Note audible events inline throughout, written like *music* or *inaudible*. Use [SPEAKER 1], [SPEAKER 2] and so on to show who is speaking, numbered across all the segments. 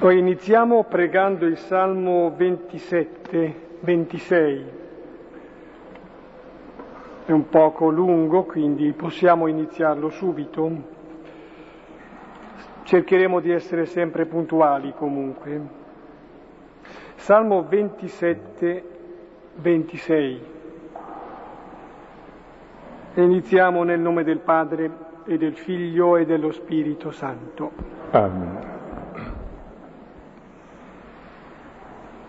[SPEAKER 1] Poi iniziamo pregando il Salmo 27, 26. È un poco lungo, quindi possiamo iniziarlo subito. Cercheremo di essere sempre puntuali comunque. Salmo 27, 26. E iniziamo nel nome del Padre e del Figlio e dello Spirito Santo.
[SPEAKER 2] Amen.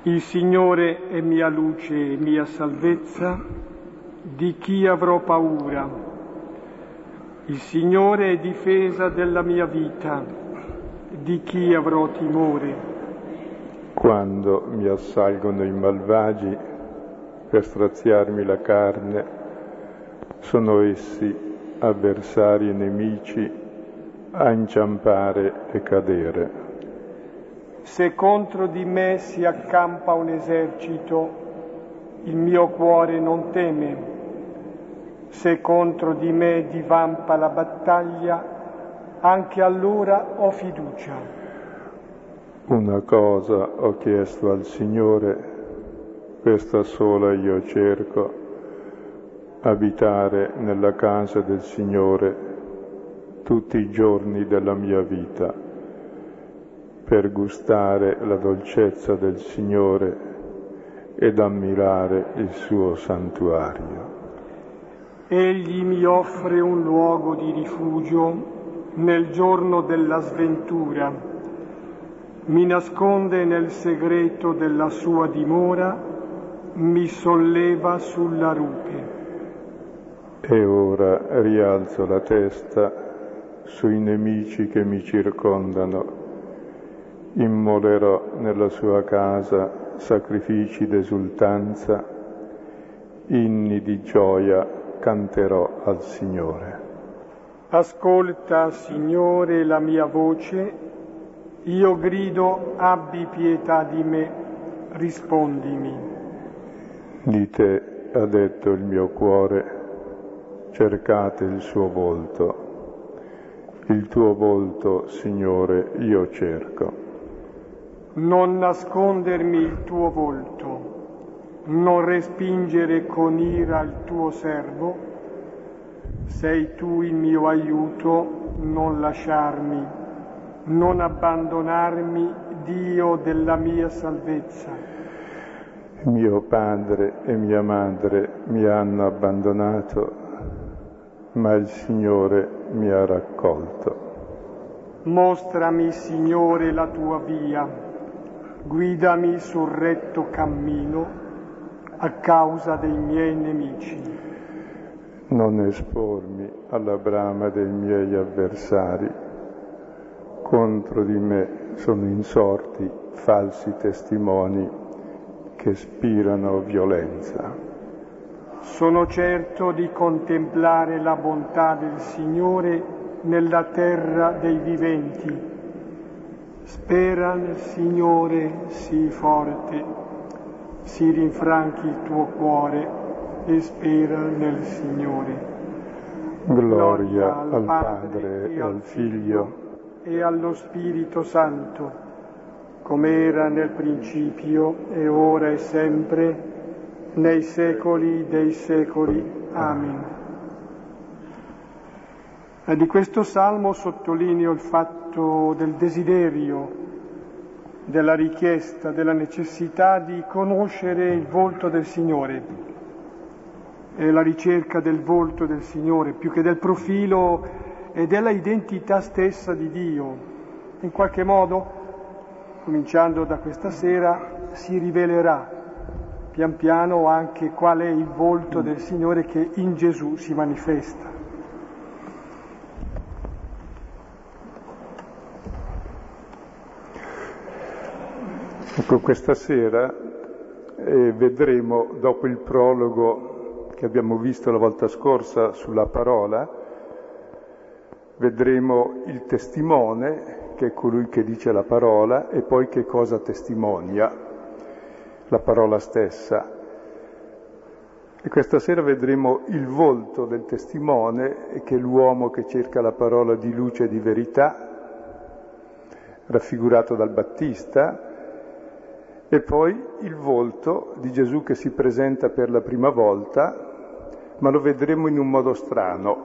[SPEAKER 1] Il Signore è mia luce e mia salvezza, di chi avrò paura? Il Signore è difesa della mia vita, di chi avrò timore?
[SPEAKER 2] Quando mi assalgono i malvagi per straziarmi la carne, sono essi avversari e nemici a inciampare e cadere.
[SPEAKER 1] Se contro di me si accampa un esercito, il mio cuore non teme. Se contro di me divampa la battaglia, anche allora ho fiducia.
[SPEAKER 2] Una cosa ho chiesto al Signore, questa sola io cerco, abitare nella casa del Signore tutti i giorni della mia vita per gustare la dolcezza del Signore ed ammirare il suo santuario.
[SPEAKER 1] Egli mi offre un luogo di rifugio nel giorno della sventura, mi nasconde nel segreto della sua dimora, mi solleva sulla rupe.
[SPEAKER 2] E ora rialzo la testa sui nemici che mi circondano immolerò nella sua casa sacrifici d'esultanza, inni di gioia canterò al Signore.
[SPEAKER 1] Ascolta, Signore, la mia voce, io grido, abbi pietà di me, rispondimi.
[SPEAKER 2] Di te ha detto il mio cuore, cercate il suo volto. Il tuo volto, Signore, io cerco
[SPEAKER 1] non nascondermi il tuo volto, non respingere con ira il tuo servo, sei tu il mio aiuto, non lasciarmi, non abbandonarmi, Dio della mia salvezza.
[SPEAKER 2] Mio padre e mia madre mi hanno abbandonato, ma il Signore mi ha raccolto.
[SPEAKER 1] Mostrami, Signore, la tua via guidami sul retto cammino a causa dei miei nemici.
[SPEAKER 2] Non espormi alla brama dei miei avversari. Contro di me sono insorti falsi testimoni che spirano violenza.
[SPEAKER 1] Sono certo di contemplare la bontà del Signore nella terra dei viventi Spera nel Signore, sii forte, si rinfranchi il tuo cuore e spera nel Signore.
[SPEAKER 2] Gloria, al, al Padre e al Figlio
[SPEAKER 1] e allo Spirito Santo, come era nel principio e ora e sempre, nei secoli dei secoli. Amen. Eh, di questo salmo sottolineo il fatto del desiderio, della richiesta, della necessità di conoscere il volto del Signore e la ricerca del volto del Signore, più che del profilo e della identità stessa di Dio. In qualche modo, cominciando da questa sera, si rivelerà pian piano anche qual è il volto del Signore che in Gesù si manifesta.
[SPEAKER 2] Ecco, questa sera eh, vedremo, dopo il prologo che abbiamo visto la volta scorsa sulla parola, vedremo il testimone, che è colui che dice la parola, e poi che cosa testimonia la parola stessa. E questa sera vedremo il volto del testimone, che è l'uomo che cerca la parola di luce e di verità, raffigurato dal Battista, e poi il volto di Gesù che si presenta per la prima volta, ma lo vedremo in un modo strano.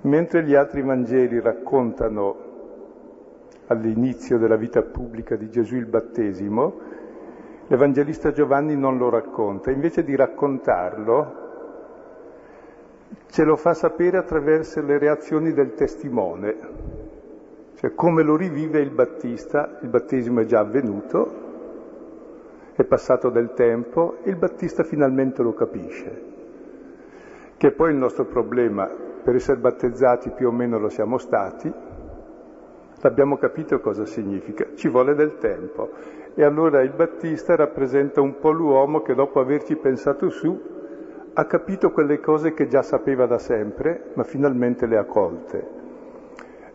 [SPEAKER 2] Mentre gli altri Vangeli raccontano all'inizio della vita pubblica di Gesù il battesimo, l'Evangelista Giovanni non lo racconta, invece di raccontarlo ce lo fa sapere attraverso le reazioni del testimone, cioè come lo rivive il Battista, il battesimo è già avvenuto, è passato del tempo, il Battista finalmente lo capisce, che poi il nostro problema, per essere battezzati più o meno lo siamo stati, l'abbiamo capito cosa significa, ci vuole del tempo. E allora il Battista rappresenta un po' l'uomo che dopo averci pensato su ha capito quelle cose che già sapeva da sempre, ma finalmente le ha colte.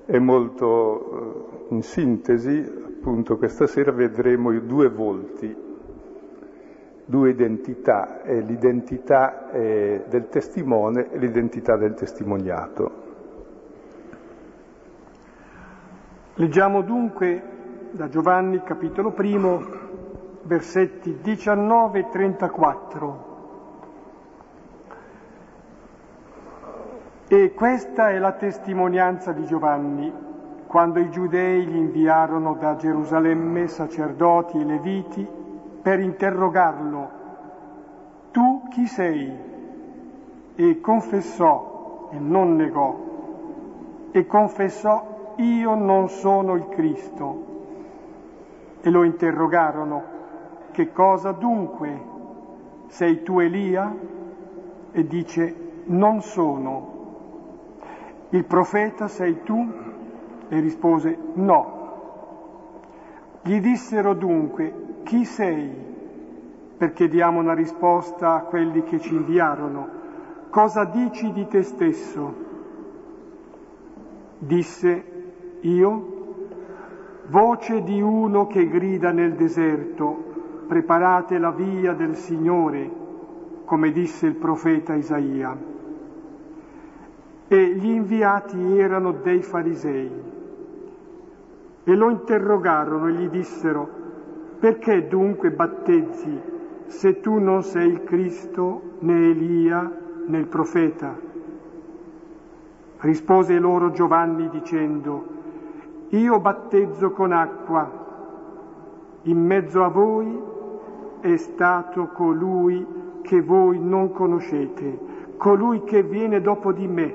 [SPEAKER 2] È molto eh, in sintesi, appunto, questa sera vedremo i due volti due identità, l'identità eh, del testimone e l'identità del testimoniato.
[SPEAKER 1] Leggiamo dunque da Giovanni capitolo primo, versetti 19 e 34. E questa è la testimonianza di Giovanni, quando i giudei gli inviarono da Gerusalemme sacerdoti e leviti per interrogarlo, tu chi sei? E confessò e non negò, e confessò, io non sono il Cristo. E lo interrogarono, che cosa dunque? Sei tu Elia? E dice, non sono. Il profeta sei tu? E rispose, no. Gli dissero dunque, chi sei? Perché diamo una risposta a quelli che ci inviarono. Cosa dici di te stesso? Disse io, voce di uno che grida nel deserto, preparate la via del Signore, come disse il profeta Isaia. E gli inviati erano dei farisei. E lo interrogarono e gli dissero, perché dunque battezzi se tu non sei il Cristo, né Elia, né il profeta? Rispose loro Giovanni dicendo, io battezzo con acqua, in mezzo a voi è stato colui che voi non conoscete, colui che viene dopo di me,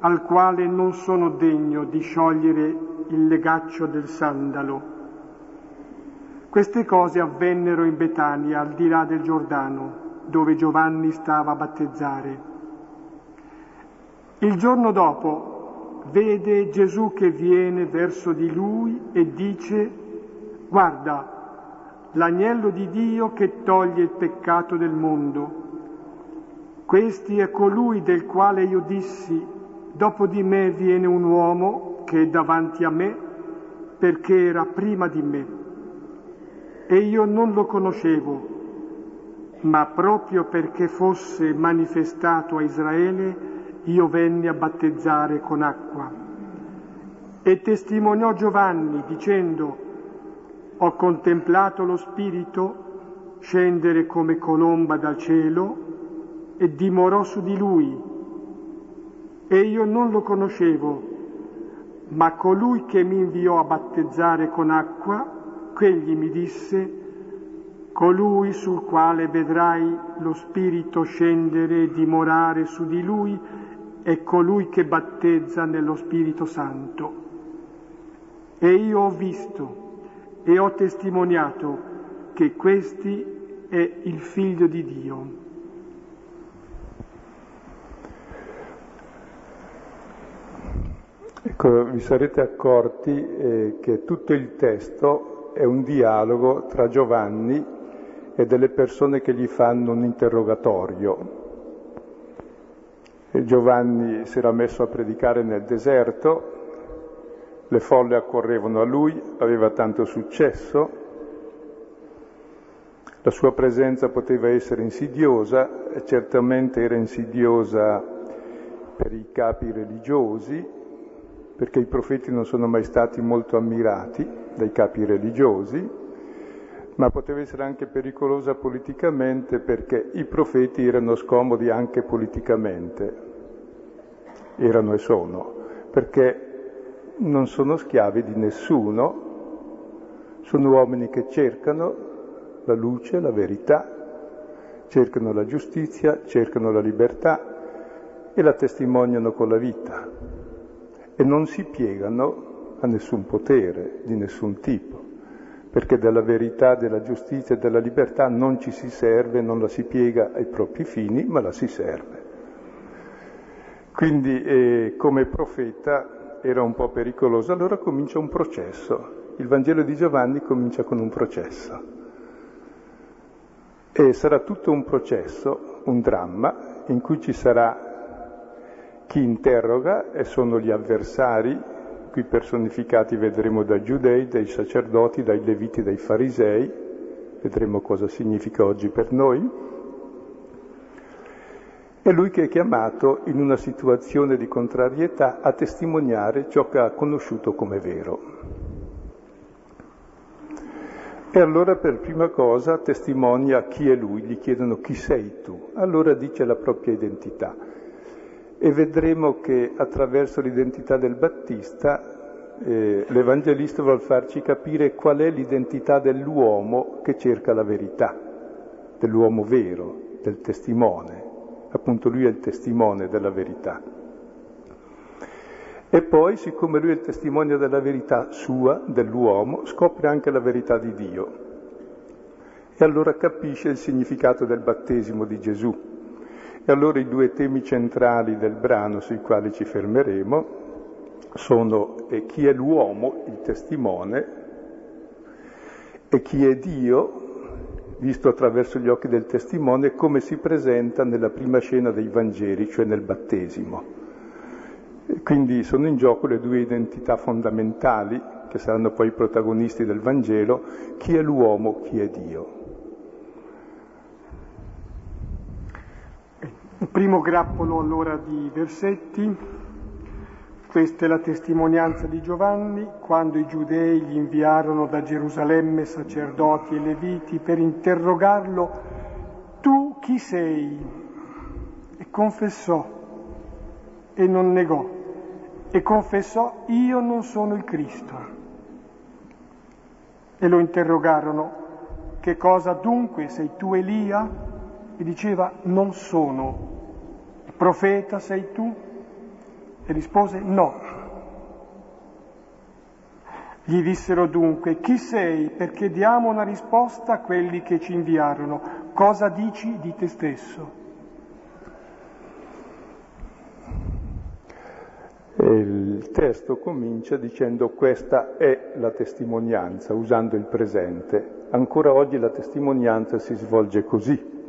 [SPEAKER 1] al quale non sono degno di sciogliere il legaccio del sandalo. Queste cose avvennero in Betania, al di là del Giordano, dove Giovanni stava a battezzare. Il giorno dopo vede Gesù che viene verso di lui e dice, guarda, l'agnello di Dio che toglie il peccato del mondo. Questi è colui del quale io dissi, dopo di me viene un uomo che è davanti a me perché era prima di me e io non lo conoscevo, ma proprio perché fosse manifestato a Israele, io venni a battezzare con acqua. E testimoniò Giovanni dicendo, ho contemplato lo Spirito scendere come colomba dal cielo e dimorò su di lui. E io non lo conoscevo, ma colui che mi inviò a battezzare con acqua, Quegli mi disse, colui sul quale vedrai lo Spirito scendere e dimorare su di lui è colui che battezza nello Spirito Santo. E io ho visto e ho testimoniato che questi è il figlio di Dio.
[SPEAKER 2] Ecco, vi sarete accorti eh, che tutto il testo è un dialogo tra Giovanni e delle persone che gli fanno un interrogatorio. E Giovanni si era messo a predicare nel deserto, le folle accorrevano a lui, aveva tanto successo, la sua presenza poteva essere insidiosa e certamente era insidiosa per i capi religiosi, perché i profeti non sono mai stati molto ammirati dai capi religiosi, ma poteva essere anche pericolosa politicamente perché i profeti erano scomodi anche politicamente, erano e sono, perché non sono schiavi di nessuno, sono uomini che cercano la luce, la verità, cercano la giustizia, cercano la libertà e la testimoniano con la vita. E non si piegano a nessun potere di nessun tipo, perché della verità, della giustizia e della libertà non ci si serve, non la si piega ai propri fini, ma la si serve. Quindi eh, come profeta era un po' pericoloso, allora comincia un processo. Il Vangelo di Giovanni comincia con un processo. E sarà tutto un processo, un dramma, in cui ci sarà chi interroga e sono gli avversari, qui personificati vedremo dai giudei, dai sacerdoti, dai leviti, dai farisei, vedremo cosa significa oggi per noi. È lui che è chiamato in una situazione di contrarietà a testimoniare ciò che ha conosciuto come vero. E allora per prima cosa testimonia chi è lui, gli chiedono chi sei tu. Allora dice la propria identità e vedremo che attraverso l'identità del Battista eh, l'Evangelista vuol farci capire qual è l'identità dell'uomo che cerca la verità, dell'uomo vero, del testimone. Appunto lui è il testimone della verità. E poi, siccome lui è il testimone della verità sua, dell'uomo, scopre anche la verità di Dio. E allora capisce il significato del battesimo di Gesù, e allora i due temi centrali del brano sui quali ci fermeremo sono eh, chi è l'uomo, il testimone, e chi è Dio, visto attraverso gli occhi del testimone, come si presenta nella prima scena dei Vangeli, cioè nel battesimo. Quindi sono in gioco le due identità fondamentali, che saranno poi i protagonisti del Vangelo, chi è l'uomo, chi è Dio.
[SPEAKER 1] Il primo grappolo allora di versetti, questa è la testimonianza di Giovanni quando i giudei gli inviarono da Gerusalemme sacerdoti e leviti per interrogarlo, tu chi sei? E confessò e non negò e confessò io non sono il Cristo. E lo interrogarono, che cosa dunque sei tu Elia? E diceva non sono profeta sei tu? E rispose no. Gli dissero dunque, chi sei perché diamo una risposta a quelli che ci inviarono? Cosa dici di te stesso?
[SPEAKER 2] il testo comincia dicendo questa è la testimonianza, usando il presente. Ancora oggi la testimonianza si svolge così,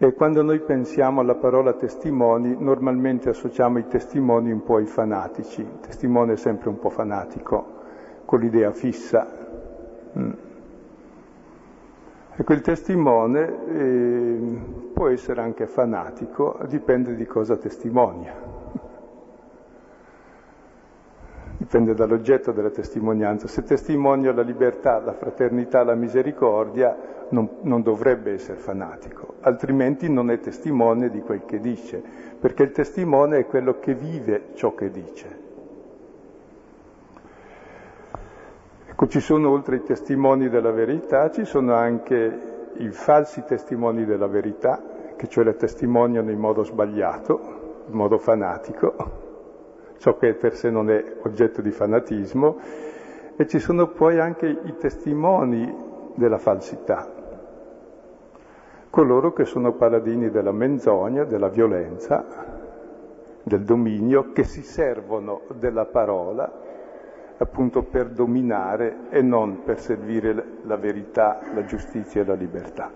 [SPEAKER 2] e quando noi pensiamo alla parola testimoni, normalmente associamo i testimoni un po' ai fanatici. Il testimone è sempre un po' fanatico, con l'idea fissa. Mm. E quel testimone eh, può essere anche fanatico, dipende di cosa testimonia. Dipende dall'oggetto della testimonianza. Se testimonia la libertà, la fraternità, la misericordia, non, non dovrebbe essere fanatico, altrimenti non è testimone di quel che dice, perché il testimone è quello che vive ciò che dice. Ecco, ci sono oltre i testimoni della verità, ci sono anche i falsi testimoni della verità, che cioè la testimoniano in modo sbagliato, in modo fanatico, ciò che per sé non è oggetto di fanatismo, e ci sono poi anche i testimoni della falsità, coloro che sono paladini della menzogna, della violenza, del dominio, che si servono della parola appunto per dominare e non per servire la verità, la giustizia e la libertà.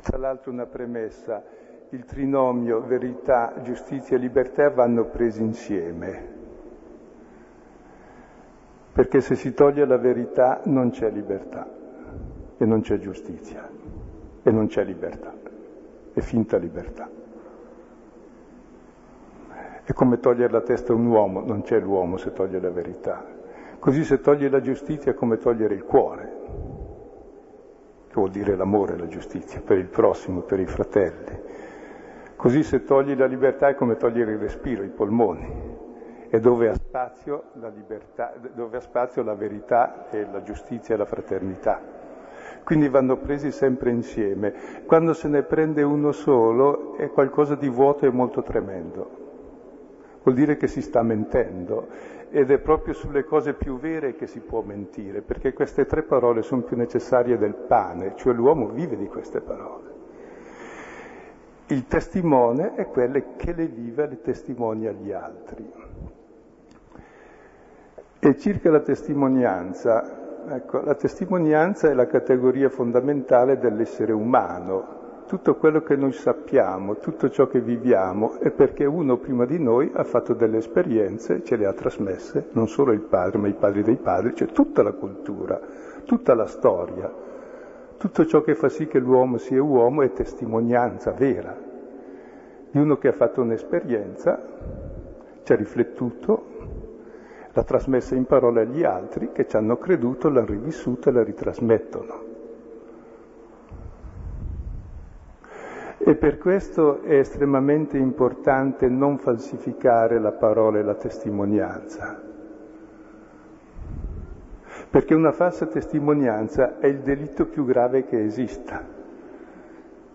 [SPEAKER 2] Tra l'altro una premessa, il trinomio verità, giustizia e libertà vanno presi insieme, perché se si toglie la verità non c'è libertà e non c'è giustizia e non c'è libertà, è finta libertà. È come togliere la testa a un uomo, non c'è l'uomo se toglie la verità. Così se toglie la giustizia è come togliere il cuore, che vuol dire l'amore e la giustizia, per il prossimo, per i fratelli. Così se togli la libertà è come togliere il respiro, i polmoni. E dove ha spazio la, libertà, dove ha spazio la verità e la giustizia e la fraternità. Quindi vanno presi sempre insieme. Quando se ne prende uno solo è qualcosa di vuoto e molto tremendo. Vuol dire che si sta mentendo ed è proprio sulle cose più vere che si può mentire, perché queste tre parole sono più necessarie del pane, cioè l'uomo vive di queste parole. Il testimone è quello che le vive e le testimonia agli altri. E circa la testimonianza, ecco, la testimonianza è la categoria fondamentale dell'essere umano. Tutto quello che noi sappiamo, tutto ciò che viviamo, è perché uno prima di noi ha fatto delle esperienze, ce le ha trasmesse, non solo il padre, ma i padri dei padri, cioè tutta la cultura, tutta la storia. Tutto ciò che fa sì che l'uomo sia uomo è testimonianza vera di uno che ha fatto un'esperienza, ci ha riflettuto, l'ha trasmessa in parole agli altri che ci hanno creduto, l'hanno rivissuta e la ritrasmettono. E per questo è estremamente importante non falsificare la parola e la testimonianza. Perché una falsa testimonianza è il delitto più grave che esista.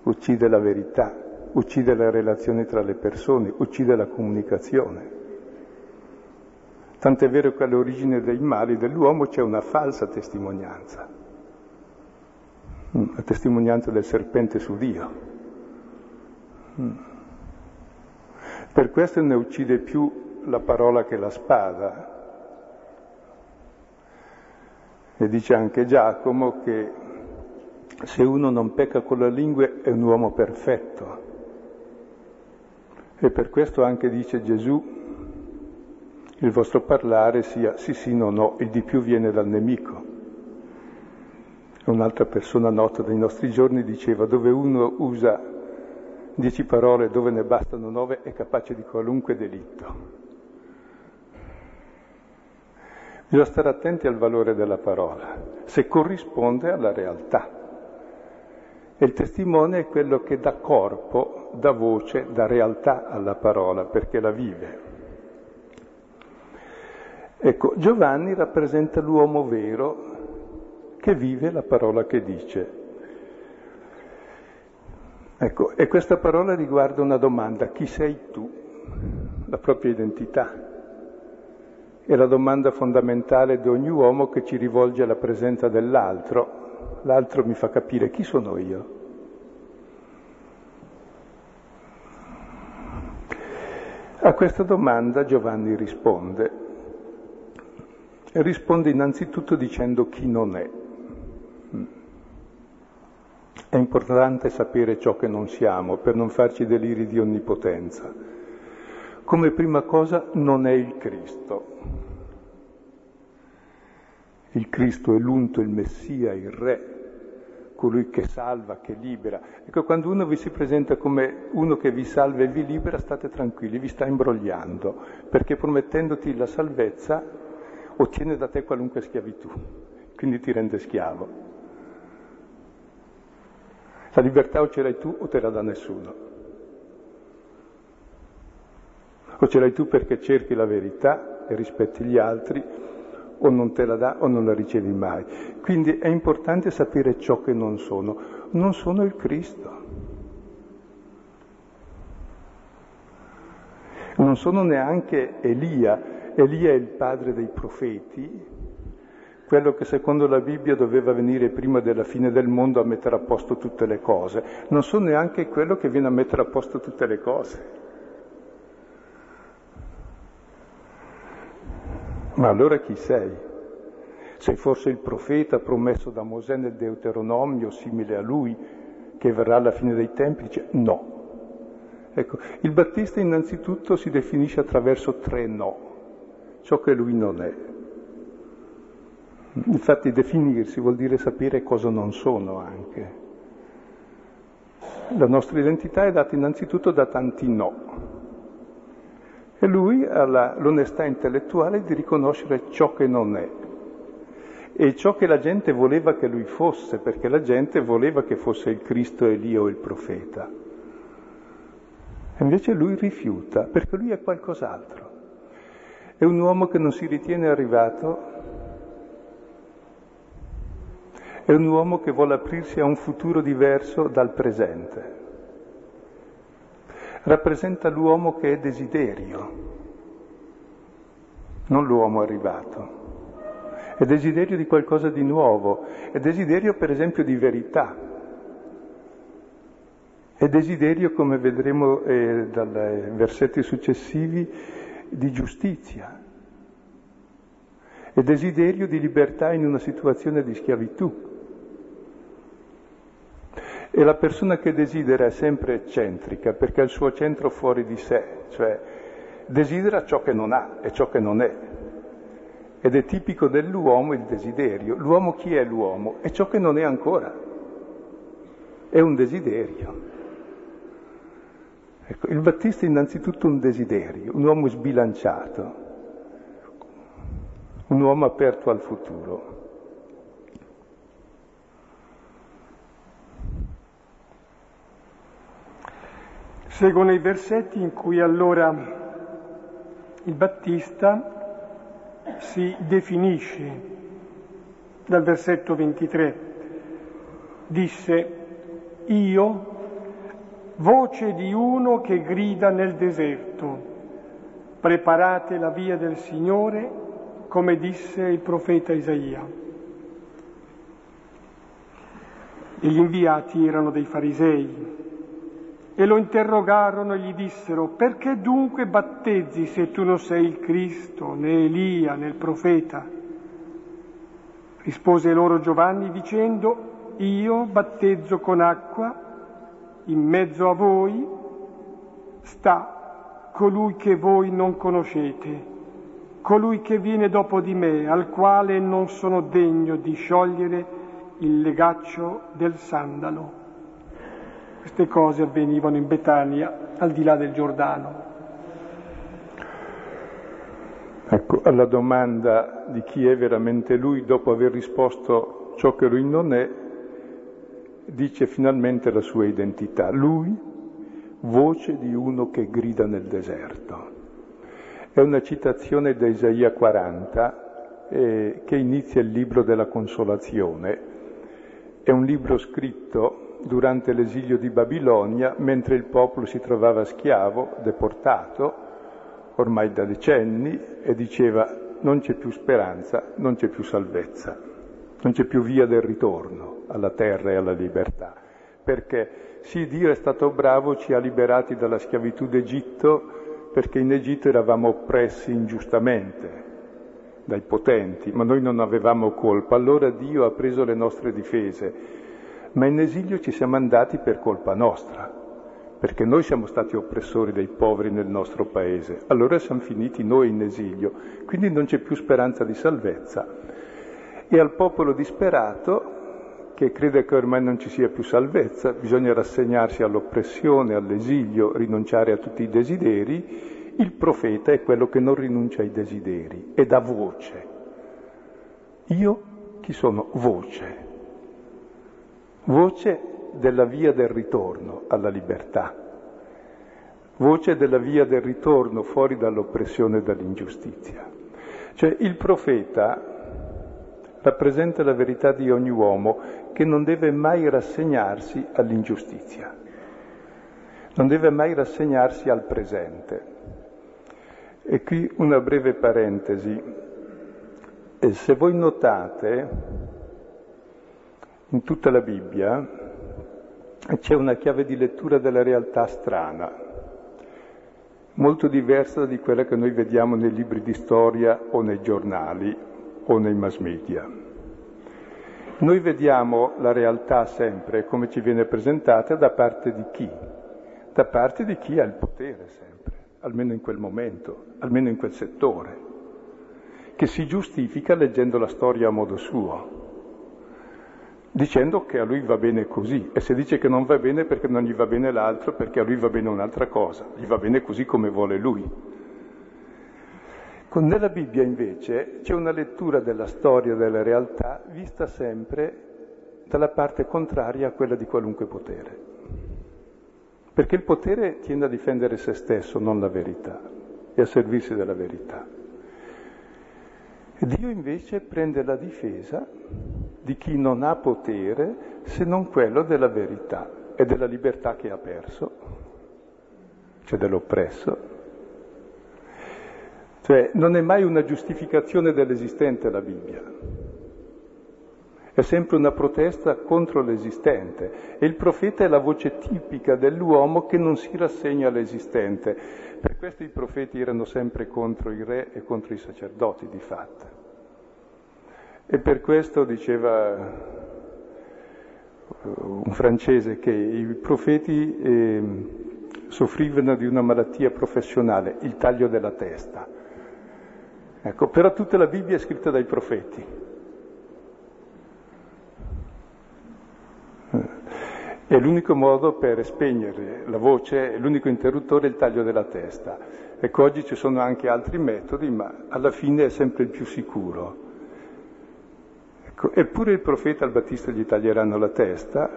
[SPEAKER 2] Uccide la verità, uccide le relazioni tra le persone, uccide la comunicazione. Tant'è vero che all'origine dei mali dell'uomo c'è una falsa testimonianza, la testimonianza del serpente su Dio. Per questo ne uccide più la parola che la spada. E dice anche Giacomo che se uno non pecca con la lingua è un uomo perfetto. E per questo anche dice Gesù il vostro parlare sia sì sì no no, il di più viene dal nemico. Un'altra persona nota dei nostri giorni diceva dove uno usa dieci parole dove ne bastano nove è capace di qualunque delitto. Bisogna stare attenti al valore della parola, se corrisponde alla realtà. E il testimone è quello che dà corpo, dà voce, dà realtà alla parola, perché la vive. Ecco, Giovanni rappresenta l'uomo vero che vive la parola che dice. Ecco, e questa parola riguarda una domanda, chi sei tu? La propria identità. È la domanda fondamentale di ogni uomo che ci rivolge alla presenza dell'altro. L'altro mi fa capire chi sono io. A questa domanda Giovanni risponde risponde innanzitutto dicendo chi non è. È importante sapere ciò che non siamo per non farci deliri di onnipotenza. Come prima cosa non è il Cristo. Il Cristo è l'unto, il Messia, il Re, colui che salva, che libera. Ecco, quando uno vi si presenta come uno che vi salva e vi libera, state tranquilli, vi sta imbrogliando, perché promettendoti la salvezza ottiene da te qualunque schiavitù, quindi ti rende schiavo. La libertà o ce l'hai tu o te la dà nessuno. O ce l'hai tu perché cerchi la verità e rispetti gli altri, o non te la dà o non la ricevi mai. Quindi è importante sapere ciò che non sono. Non sono il Cristo. Non sono neanche Elia, Elia è il padre dei profeti, quello che secondo la Bibbia doveva venire prima della fine del mondo a mettere a posto tutte le cose. Non so neanche quello che viene a mettere a posto tutte le cose. Ma allora chi sei? Sei forse il profeta promesso da Mosè nel Deuteronomio, simile a lui, che verrà alla fine dei tempi? Dice no. Ecco, il Battista innanzitutto si definisce attraverso tre no ciò che lui non è. Infatti definirsi vuol dire sapere cosa non sono anche. La nostra identità è data innanzitutto da tanti no. E lui ha la, l'onestà intellettuale di riconoscere ciò che non è e ciò che la gente voleva che lui fosse, perché la gente voleva che fosse il Cristo Elia o il profeta. E invece lui rifiuta, perché lui è qualcos'altro. È un uomo che non si ritiene arrivato, è un uomo che vuole aprirsi a un futuro diverso dal presente. Rappresenta l'uomo che è desiderio, non l'uomo arrivato. È desiderio di qualcosa di nuovo, è desiderio per esempio di verità, è desiderio, come vedremo eh, dai versetti successivi, di giustizia, è desiderio di libertà in una situazione di schiavitù. E la persona che desidera è sempre eccentrica perché ha il suo centro fuori di sé, cioè desidera ciò che non ha e ciò che non è. Ed è tipico dell'uomo il desiderio. L'uomo chi è l'uomo? È ciò che non è ancora. È un desiderio. Ecco, il Battista è innanzitutto un desiderio, un uomo sbilanciato, un uomo aperto al futuro.
[SPEAKER 1] Seguono i versetti in cui allora il Battista si definisce dal versetto 23. Disse, io, voce di uno che grida nel deserto, preparate la via del Signore, come disse il profeta Isaia. E gli inviati erano dei farisei, e lo interrogarono e gli dissero, perché dunque battezzi se tu non sei il Cristo, né Elia, né il profeta? Rispose loro Giovanni dicendo, io battezzo con acqua, in mezzo a voi sta colui che voi non conoscete, colui che viene dopo di me, al quale non sono degno di sciogliere il legaccio del sandalo. Queste cose avvenivano in Betania, al di là del Giordano.
[SPEAKER 2] Ecco, alla domanda di chi è veramente lui, dopo aver risposto ciò che lui non è, dice finalmente la sua identità. Lui, voce di uno che grida nel deserto. È una citazione da Isaia 40 eh, che inizia il libro della consolazione. È un libro scritto durante l'esilio di Babilonia, mentre il popolo si trovava schiavo, deportato, ormai da decenni, e diceva non c'è più speranza, non c'è più salvezza, non c'è più via del ritorno alla terra e alla libertà. Perché sì, Dio è stato bravo, ci ha liberati dalla schiavitù d'Egitto, perché in Egitto eravamo oppressi ingiustamente dai potenti, ma noi non avevamo colpa. Allora Dio ha preso le nostre difese ma in esilio ci siamo andati per colpa nostra, perché noi siamo stati oppressori dei poveri nel nostro paese, allora siamo finiti noi in esilio, quindi non c'è più speranza di salvezza. E al popolo disperato, che crede che ormai non ci sia più salvezza, bisogna rassegnarsi all'oppressione, all'esilio, rinunciare a tutti i desideri, il profeta è quello che non rinuncia ai desideri e dà voce. Io chi sono? Voce voce della via del ritorno alla libertà, voce della via del ritorno fuori dall'oppressione e dall'ingiustizia. Cioè il profeta rappresenta la verità di ogni uomo che non deve mai rassegnarsi all'ingiustizia, non deve mai rassegnarsi al presente. E qui una breve parentesi. E se voi notate, in tutta la Bibbia c'è una chiave di lettura della realtà strana, molto diversa di quella che noi vediamo nei libri di storia o nei giornali o nei mass media. Noi vediamo la realtà sempre come ci viene presentata da parte di chi? Da parte di chi ha il potere sempre, almeno in quel momento, almeno in quel settore, che si giustifica leggendo la storia a modo suo dicendo che a lui va bene così e se dice che non va bene perché non gli va bene l'altro, perché a lui va bene un'altra cosa, gli va bene così come vuole lui. Nella Bibbia invece c'è una lettura della storia, della realtà, vista sempre dalla parte contraria a quella di qualunque potere. Perché il potere tiende a difendere se stesso, non la verità, e a servirsi della verità. Dio invece prende la difesa di chi non ha potere se non quello della verità e della libertà che ha perso, cioè dell'oppresso. Cioè non è mai una giustificazione dell'esistente la Bibbia, è sempre una protesta contro l'esistente e il profeta è la voce tipica dell'uomo che non si rassegna all'esistente. Per questo i profeti erano sempre contro i re e contro i sacerdoti di fatto. E per questo diceva eh, un francese che i profeti eh, soffrivano di una malattia professionale, il taglio della testa. Ecco, però tutta la Bibbia è scritta dai profeti. È l'unico modo per spegnere la voce, l'unico interruttore è il taglio della testa. Ecco, oggi ci sono anche altri metodi, ma alla fine è sempre il più sicuro. Ecco, eppure il profeta al Battista gli taglieranno la testa,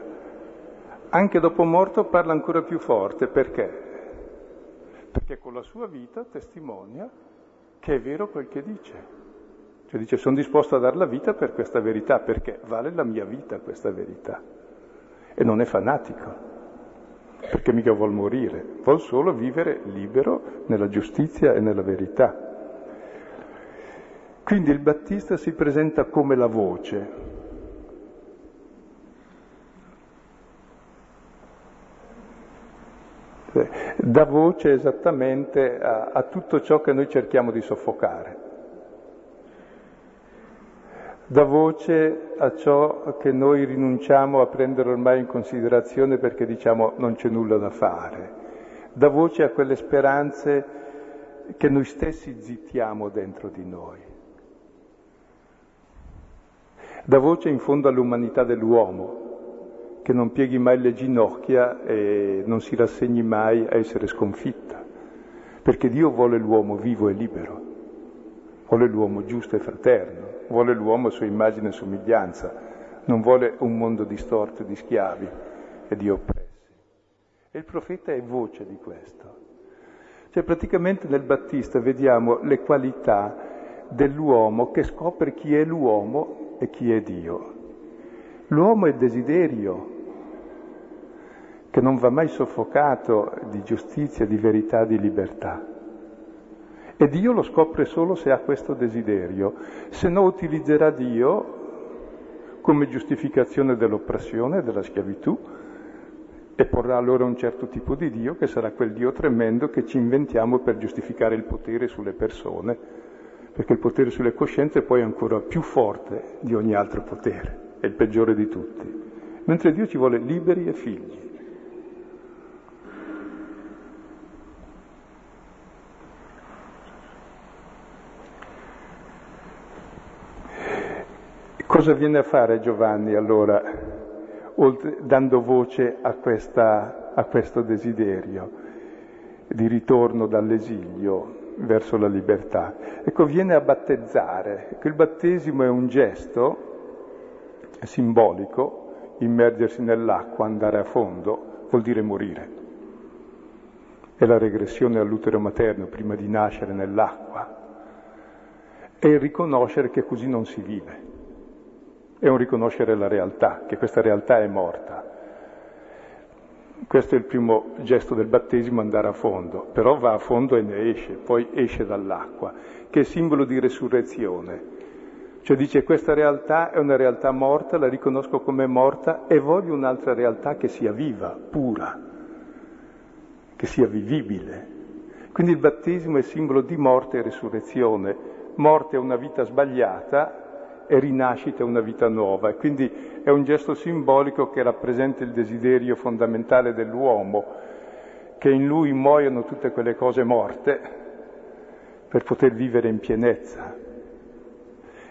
[SPEAKER 2] anche dopo morto parla ancora più forte, perché? Perché con la sua vita testimonia che è vero quel che dice. Cioè dice sono disposto a dare la vita per questa verità, perché vale la mia vita questa verità e non è fanatico, perché mica vuol morire, vuol solo vivere libero nella giustizia e nella verità. Quindi il Battista si presenta come la voce. dà voce esattamente a, a tutto ciò che noi cerchiamo di soffocare. Dà voce a ciò che noi rinunciamo a prendere ormai in considerazione perché diciamo non c'è nulla da fare, dà voce a quelle speranze che noi stessi zittiamo dentro di noi, dà voce in fondo all'umanità dell'uomo che non pieghi mai le ginocchia e non si rassegni mai a essere sconfitta, perché Dio vuole l'uomo vivo e libero, vuole l'uomo giusto e fraterno vuole l'uomo a sua immagine e somiglianza, non vuole un mondo distorto di schiavi e di oppressi. E il profeta è voce di questo. Cioè praticamente nel Battista vediamo le qualità dell'uomo che scopre chi è l'uomo e chi è Dio. L'uomo è desiderio, che non va mai soffocato di giustizia, di verità, di libertà. E Dio lo scopre solo se ha questo desiderio, se no utilizzerà Dio come giustificazione dell'oppressione, della schiavitù, e porrà allora un certo tipo di Dio che sarà quel Dio tremendo che ci inventiamo per giustificare il potere sulle persone, perché il potere sulle coscienze poi è ancora più forte di ogni altro potere, è il peggiore di tutti, mentre Dio ci vuole liberi e figli. Cosa viene a fare Giovanni allora, oltre, dando voce a, questa, a questo desiderio di ritorno dall'esilio verso la libertà? Ecco, viene a battezzare. Ecco, il battesimo è un gesto simbolico, immergersi nell'acqua, andare a fondo, vuol dire morire. È la regressione all'utero materno prima di nascere nell'acqua. È il riconoscere che così non si vive è un riconoscere la realtà, che questa realtà è morta. Questo è il primo gesto del battesimo, andare a fondo, però va a fondo e ne esce, poi esce dall'acqua, che è simbolo di resurrezione. Cioè dice questa realtà è una realtà morta, la riconosco come morta e voglio un'altra realtà che sia viva, pura, che sia vivibile. Quindi il battesimo è simbolo di morte e resurrezione. Morte è una vita sbagliata, e rinascita una vita nuova. E quindi è un gesto simbolico che rappresenta il desiderio fondamentale dell'uomo, che in lui muoiono tutte quelle cose morte per poter vivere in pienezza.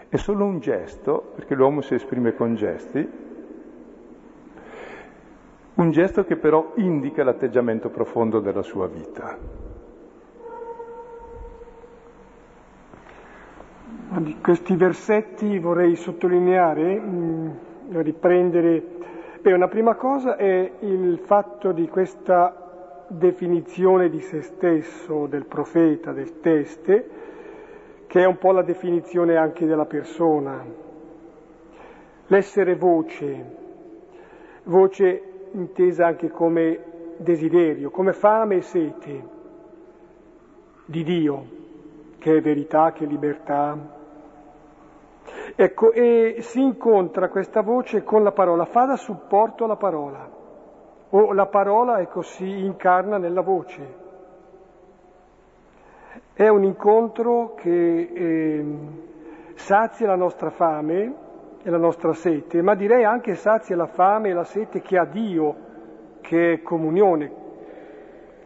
[SPEAKER 2] È solo un gesto, perché l'uomo si esprime con gesti, un gesto che però indica l'atteggiamento profondo della sua vita.
[SPEAKER 1] Questi versetti vorrei sottolineare, mh, riprendere. Beh, una prima cosa è il fatto di questa definizione di se stesso, del profeta, del teste, che è un po' la definizione anche della persona. L'essere voce, voce intesa anche come desiderio, come fame e sete di Dio, che è verità, che è libertà. Ecco, e si incontra questa voce con la parola, fa da supporto alla parola, o la parola, ecco, si incarna nella voce. È un incontro che eh, sazia la nostra fame e la nostra sete, ma direi anche sazia la fame e la sete che ha Dio, che è comunione,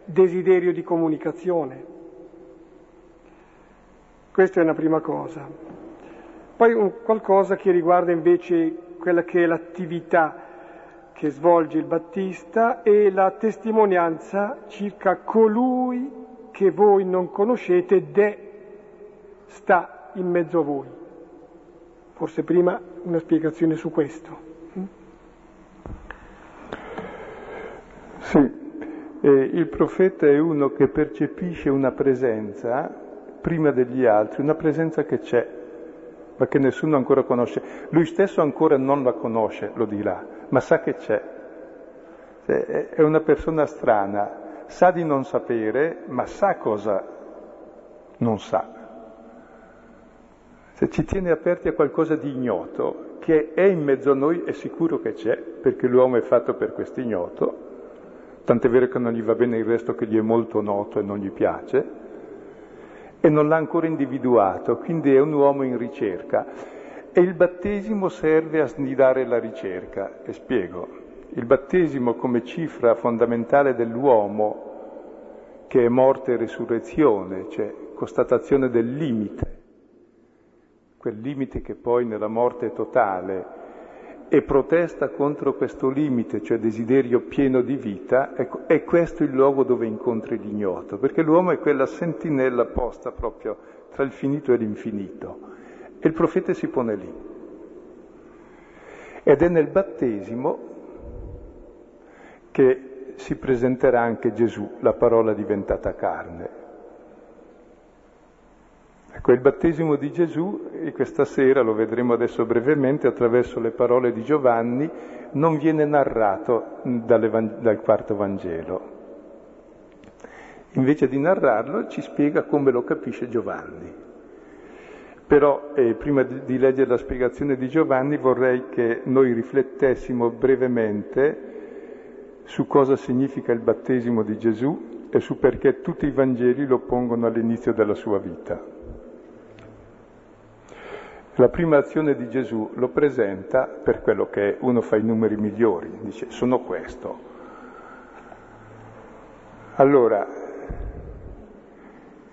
[SPEAKER 1] desiderio di comunicazione. Questa è una prima cosa. Poi un qualcosa che riguarda invece quella che è l'attività che svolge il Battista e la testimonianza circa colui che voi non conoscete ed è, sta in mezzo a voi. Forse prima una spiegazione su questo.
[SPEAKER 2] Sì, eh, il profeta è uno che percepisce una presenza prima degli altri, una presenza che c'è, ma che nessuno ancora conosce. Lui stesso ancora non la conosce, lo dirà, ma sa che c'è. È una persona strana, sa di non sapere, ma sa cosa non sa. Se ci tiene aperti a qualcosa di ignoto, che è in mezzo a noi, è sicuro che c'è, perché l'uomo è fatto per questo ignoto, tant'è vero che non gli va bene il resto che gli è molto noto e non gli piace, e non l'ha ancora individuato, quindi è un uomo in ricerca. E il battesimo serve a snidare la ricerca, e spiego. Il battesimo come cifra fondamentale dell'uomo, che è morte e risurrezione, cioè constatazione del limite, quel limite che poi nella morte totale e protesta contro questo limite, cioè desiderio pieno di vita, ecco, è questo il luogo dove incontri l'ignoto, perché l'uomo è quella sentinella posta proprio tra il finito e l'infinito. E il profeta si pone lì. Ed è nel battesimo che si presenterà anche Gesù, la parola diventata carne. Ecco, il battesimo di Gesù, e questa sera lo vedremo adesso brevemente attraverso le parole di Giovanni, non viene narrato dal quarto Vangelo. Invece di narrarlo ci spiega come lo capisce Giovanni. Però eh, prima di, di leggere la spiegazione di Giovanni vorrei che noi riflettessimo brevemente su cosa significa il battesimo di Gesù e su perché tutti i Vangeli lo pongono all'inizio della sua vita. La prima azione di Gesù lo presenta per quello che è, uno fa i numeri migliori, dice sono questo. Allora,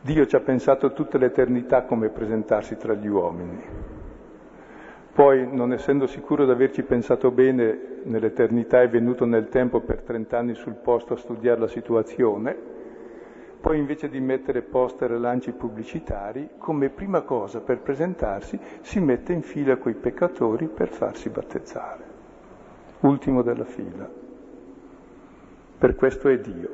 [SPEAKER 2] Dio ci ha pensato tutta l'eternità come presentarsi tra gli uomini. Poi, non essendo sicuro di averci pensato bene nell'eternità, è venuto nel tempo per trent'anni sul posto a studiare la situazione poi invece di mettere poster e lanci pubblicitari, come prima cosa per presentarsi, si mette in fila coi peccatori per farsi battezzare. Ultimo della fila. Per questo è Dio.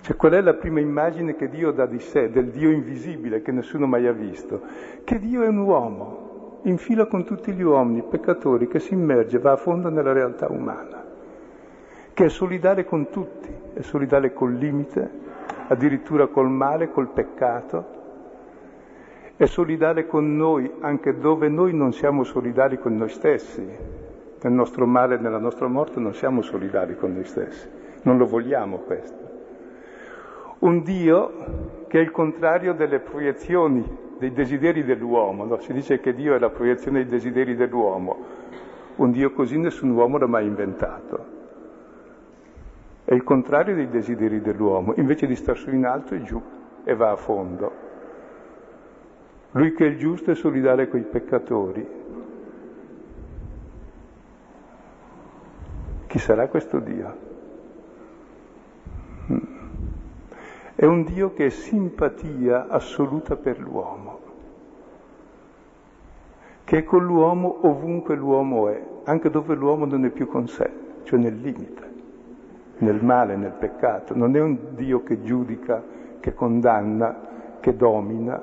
[SPEAKER 2] Cioè qual è la prima immagine che Dio dà di sé, del Dio invisibile che nessuno mai ha visto? Che Dio è un uomo, in fila con tutti gli uomini, peccatori, che si immerge, va a fondo nella realtà umana, che è solidale con tutti è solidale col limite, addirittura col male, col peccato, è solidale con noi anche dove noi non siamo solidali con noi stessi. Nel nostro male nella nostra morte non siamo solidali con noi stessi, non lo vogliamo questo. Un Dio che è il contrario delle proiezioni, dei desideri dell'uomo, no? si dice che Dio è la proiezione dei desideri dell'uomo, un Dio così nessun uomo l'ha mai inventato. È il contrario dei desideri dell'uomo, invece di star su in alto è giù e va a fondo. Lui che è il giusto è solidale coi peccatori. Chi sarà questo Dio? È un Dio che è simpatia assoluta per l'uomo, che è con l'uomo ovunque l'uomo è, anche dove l'uomo non è più con sé, cioè nel limite, nel male, nel peccato. Non è un Dio che giudica, che condanna, che domina,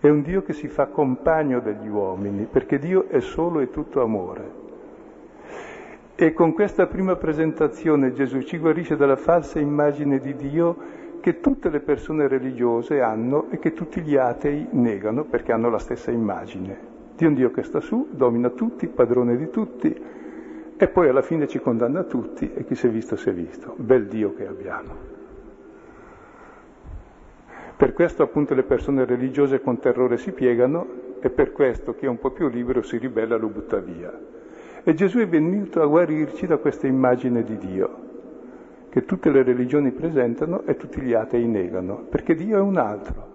[SPEAKER 2] è un Dio che si fa compagno degli uomini, perché Dio è solo e tutto amore. E con questa prima presentazione Gesù ci guarisce dalla falsa immagine di Dio che tutte le persone religiose hanno e che tutti gli atei negano perché hanno la stessa immagine. Di un Dio che sta su, domina tutti, padrone di tutti e poi alla fine ci condanna tutti e chi si è visto si è visto. Bel Dio che abbiamo. Per questo appunto le persone religiose con terrore si piegano e per questo chi è un po' più libero si ribella e lo butta via. E Gesù è venuto a guarirci da questa immagine di Dio, che tutte le religioni presentano e tutti gli atei negano, perché Dio è un altro.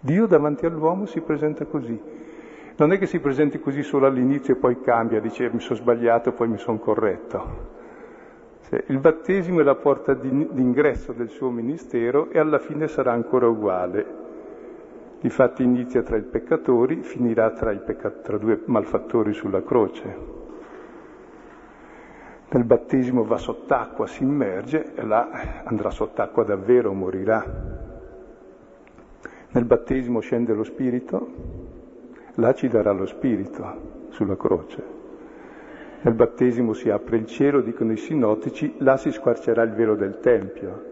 [SPEAKER 2] Dio davanti all'uomo si presenta così. Non è che si presenti così solo all'inizio e poi cambia, dice mi sono sbagliato, poi mi sono corretto. Cioè, il battesimo è la porta d'ingresso del suo ministero e alla fine sarà ancora uguale. Difatti inizia tra i peccatori, finirà tra, peccat- tra due malfattori sulla croce. Nel battesimo va sott'acqua, si immerge e là andrà sott'acqua davvero, morirà. Nel battesimo scende lo Spirito, là ci darà lo Spirito sulla croce. Nel battesimo si apre il cielo, dicono i sinottici, là si squarcerà il velo del Tempio.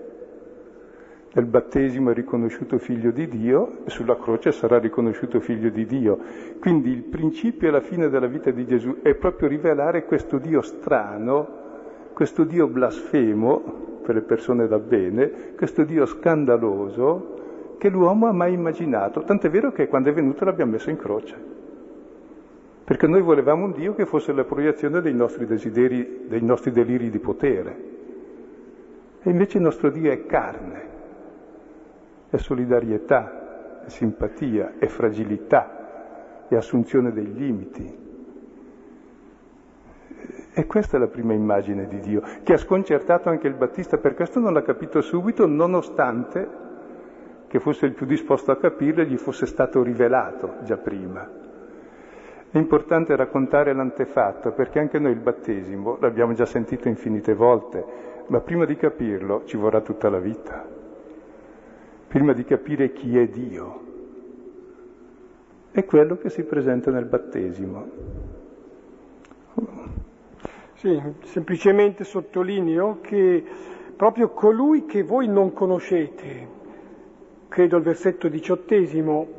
[SPEAKER 2] Nel battesimo è riconosciuto figlio di Dio e sulla croce sarà riconosciuto figlio di Dio. Quindi il principio e la fine della vita di Gesù è proprio rivelare questo Dio strano, questo Dio blasfemo per le persone da bene, questo Dio scandaloso che l'uomo ha mai immaginato. Tant'è vero che quando è venuto l'abbiamo messo in croce perché noi volevamo un Dio che fosse la proiezione dei nostri desideri, dei nostri deliri di potere. E invece il nostro Dio è carne, è solidarietà, è simpatia, è fragilità, è assunzione dei limiti. E questa è la prima immagine di Dio, che ha sconcertato anche il Battista, per questo non l'ha capito subito, nonostante che fosse il più disposto a capirlo e gli fosse stato rivelato già prima. È importante raccontare l'antefatto perché anche noi il battesimo l'abbiamo già sentito infinite volte, ma prima di capirlo ci vorrà tutta la vita. Prima di capire chi è Dio. È quello che si presenta nel battesimo.
[SPEAKER 1] Sì, semplicemente sottolineo che proprio colui che voi non conoscete, credo il versetto diciottesimo,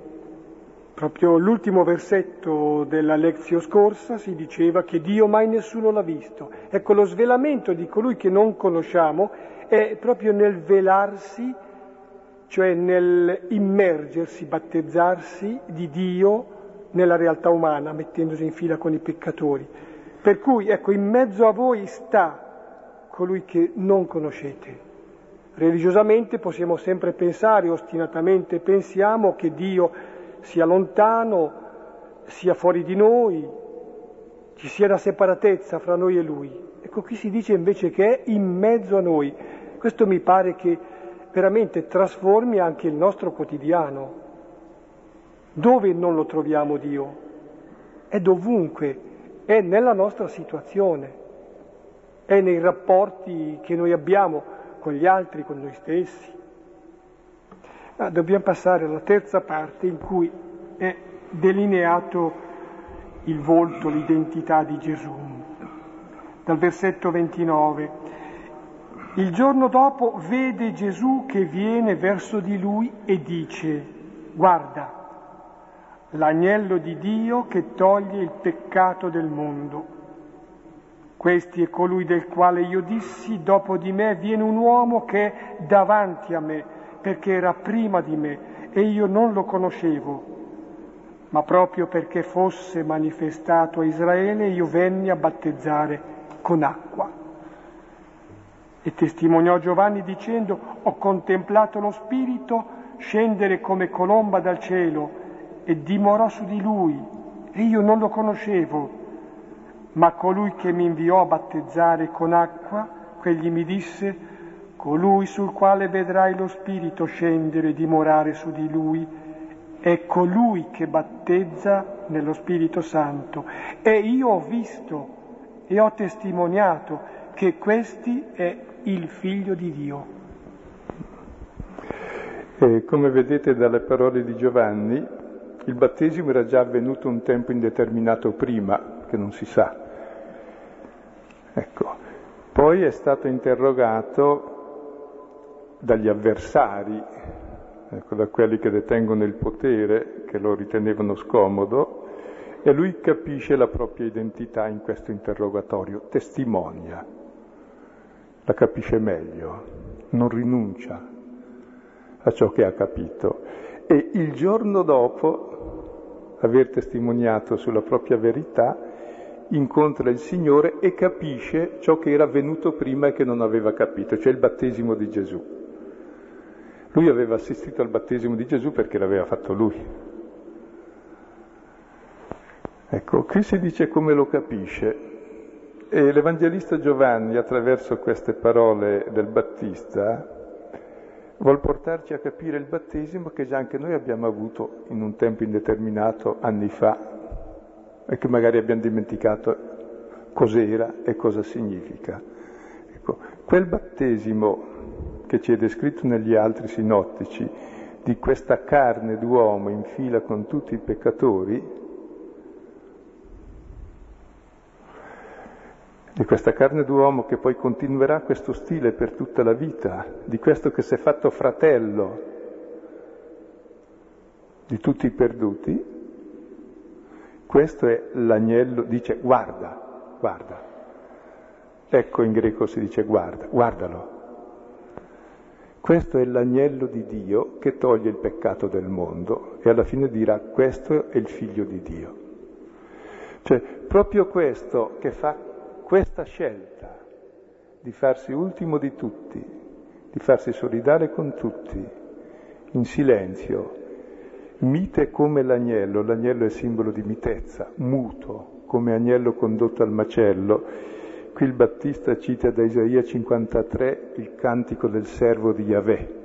[SPEAKER 1] Proprio l'ultimo versetto della lezione scorsa si diceva che Dio mai nessuno l'ha visto. Ecco, lo svelamento di colui che non conosciamo è proprio nel velarsi, cioè nel immergersi, battezzarsi di Dio nella realtà umana, mettendosi in fila con i peccatori. Per cui, ecco, in mezzo a voi sta colui che non conoscete. Religiosamente possiamo sempre pensare, ostinatamente pensiamo che Dio sia lontano, sia fuori di noi, ci sia una separatezza fra noi e Lui. Ecco, qui si dice invece che è in mezzo a noi. Questo mi pare che veramente trasformi anche il nostro quotidiano. Dove non lo troviamo Dio? È dovunque, è nella nostra situazione, è nei rapporti che noi abbiamo con gli altri, con noi stessi. Ah, dobbiamo passare alla terza parte in cui è delineato il volto, l'identità di Gesù. Dal versetto 29. Il giorno dopo vede Gesù che viene verso di lui e dice, guarda, l'agnello di Dio che toglie il peccato del mondo. Questi è colui del quale io dissi, dopo di me viene un uomo che è davanti a me perché era prima di me e io non lo conoscevo, ma proprio perché fosse manifestato a Israele io venni a battezzare con acqua. E testimoniò Giovanni dicendo, ho contemplato lo Spirito scendere come colomba dal cielo e dimorò su di lui e io non lo conoscevo, ma colui che mi inviò a battezzare con acqua quegli mi disse, colui sul quale vedrai lo Spirito scendere e dimorare su di lui, è colui che battezza nello Spirito Santo. E io ho visto e ho testimoniato che questi è il Figlio di Dio.
[SPEAKER 2] E come vedete dalle parole di Giovanni, il battesimo era già avvenuto un tempo indeterminato prima, che non si sa. Ecco. Poi è stato interrogato dagli avversari, ecco, da quelli che detengono il potere, che lo ritenevano scomodo, e lui capisce la propria identità in questo interrogatorio, testimonia, la capisce meglio, non rinuncia a ciò che ha capito. E il giorno dopo aver testimoniato sulla propria verità, incontra il Signore e capisce ciò che era avvenuto prima e che non aveva capito, cioè il battesimo di Gesù. Lui aveva assistito al battesimo di Gesù perché l'aveva fatto lui. Ecco, qui si dice come lo capisce. E l'Evangelista Giovanni, attraverso queste parole del Battista, vuol portarci a capire il battesimo che già anche noi abbiamo avuto in un tempo indeterminato anni fa e che magari abbiamo dimenticato cos'era e cosa significa. Ecco, quel battesimo che ci è descritto negli altri sinottici di questa carne d'uomo in fila con tutti i peccatori, di questa carne d'uomo che poi continuerà questo stile per tutta la vita, di questo che si è fatto fratello di tutti i perduti, questo è l'agnello, dice guarda, guarda. Ecco in greco si dice guarda, guardalo. Questo è l'agnello di Dio che toglie il peccato del mondo e alla fine dirà questo è il figlio di Dio. Cioè proprio questo che fa questa scelta di farsi ultimo di tutti, di farsi solidare con tutti, in silenzio, mite come l'agnello, l'agnello è simbolo di mitezza, muto, come agnello condotto al macello. Qui il Battista cita da Isaia 53 il cantico del servo di Yahweh,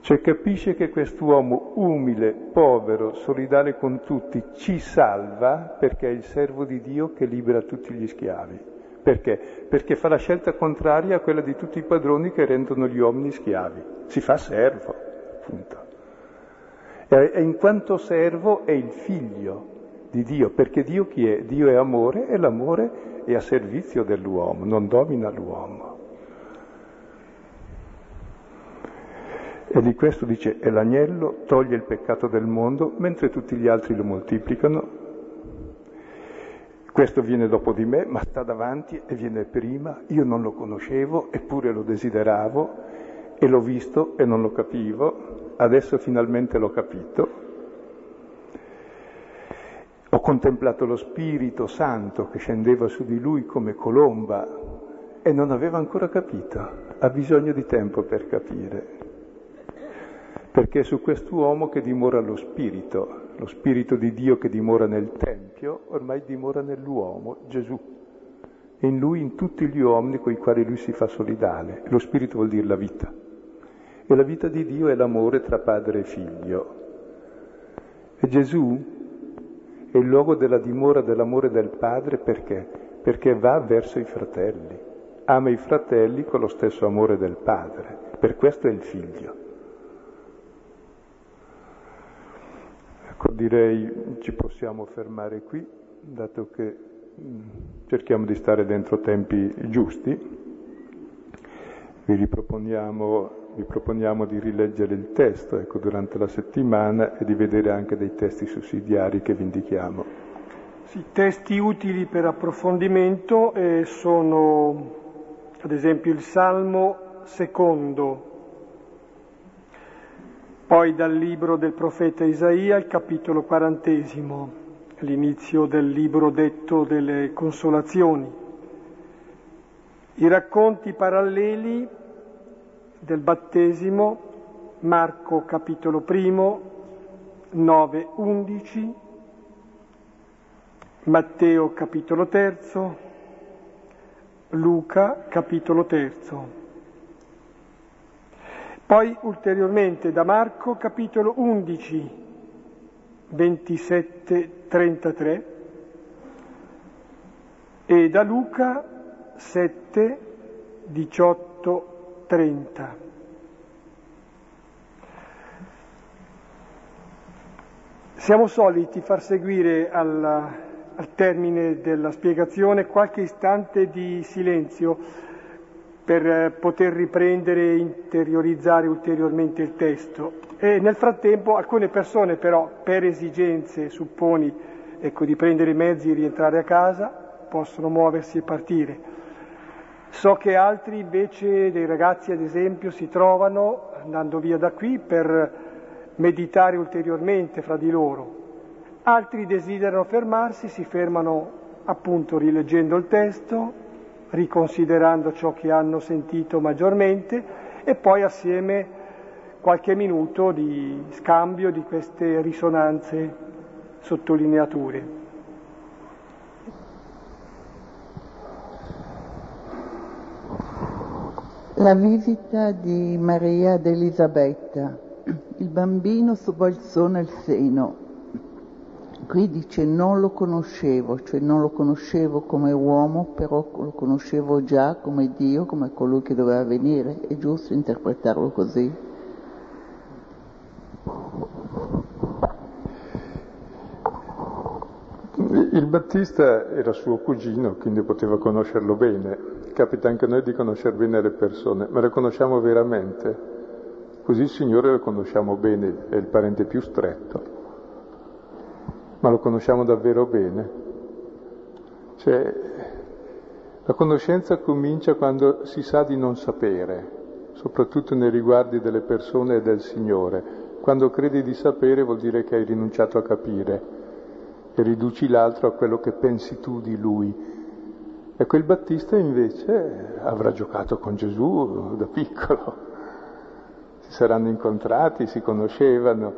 [SPEAKER 2] cioè capisce che quest'uomo umile, povero, solidale con tutti, ci salva perché è il servo di Dio che libera tutti gli schiavi. Perché? Perché fa la scelta contraria a quella di tutti i padroni che rendono gli uomini schiavi. Si fa servo, appunto. E in quanto servo è il figlio di Dio, perché Dio chi è? Dio è amore e l'amore è a servizio dell'uomo, non domina l'uomo. E di questo dice, è l'agnello, toglie il peccato del mondo, mentre tutti gli altri lo moltiplicano. Questo viene dopo di me, ma sta davanti e viene prima. Io non lo conoscevo, eppure lo desideravo, e l'ho visto e non lo capivo. Adesso finalmente l'ho capito. Ho contemplato lo Spirito Santo che scendeva su di lui come colomba e non aveva ancora capito. Ha bisogno di tempo per capire perché è su quest'uomo che dimora lo Spirito, lo Spirito di Dio che dimora nel Tempio, ormai dimora nell'uomo, Gesù. In lui, in tutti gli uomini con i quali lui si fa solidale. Lo Spirito vuol dire la vita. E la vita di Dio è l'amore tra padre e figlio. E Gesù è il luogo della dimora dell'amore del Padre perché? Perché va verso i fratelli, ama i fratelli con lo stesso amore del Padre, per questo è il figlio. Ecco, direi ci possiamo fermare qui, dato che mh, cerchiamo di stare dentro tempi giusti. Vi riproponiamo, vi proponiamo di rileggere il testo ecco, durante la settimana e di vedere anche dei testi sussidiari che vi indichiamo.
[SPEAKER 1] Sì, testi utili per approfondimento eh, sono ad esempio il Salmo secondo, poi dal libro del profeta Isaia, il capitolo quarantesimo, l'inizio del libro detto delle consolazioni. I racconti paralleli del battesimo, Marco capitolo primo, 9, 11, Matteo capitolo terzo, Luca capitolo terzo. Poi ulteriormente da Marco capitolo 11, 27, 33 e da Luca 7, 18, 30. Siamo soliti far seguire al, al termine della spiegazione qualche istante di silenzio per poter riprendere e interiorizzare ulteriormente il testo. E nel frattempo alcune persone però, per esigenze, supponi, ecco, di prendere i mezzi e rientrare a casa, possono muoversi e partire. So che altri invece, dei ragazzi ad esempio, si trovano, andando via da qui, per meditare ulteriormente fra di loro. Altri desiderano fermarsi, si fermano appunto rileggendo il testo, riconsiderando ciò che hanno sentito maggiormente e poi assieme qualche minuto di scambio di queste risonanze, sottolineature.
[SPEAKER 3] La visita di Maria ed Elisabetta, il bambino sobbalzò nel seno, Qui dice non lo conoscevo, cioè non lo conoscevo come uomo, però lo conoscevo già come Dio, come colui che doveva venire. È giusto interpretarlo così?
[SPEAKER 2] Il Battista era suo cugino, quindi poteva conoscerlo bene. Capita anche a noi di conoscere bene le persone, ma le conosciamo veramente. Così il Signore lo conosciamo bene, è il parente più stretto ma lo conosciamo davvero bene. Cioè, la conoscenza comincia quando si sa di non sapere, soprattutto nei riguardi delle persone e del Signore. Quando credi di sapere vuol dire che hai rinunciato a capire e riduci l'altro a quello che pensi tu di lui. E quel Battista invece avrà giocato con Gesù da piccolo. Si saranno incontrati, si conoscevano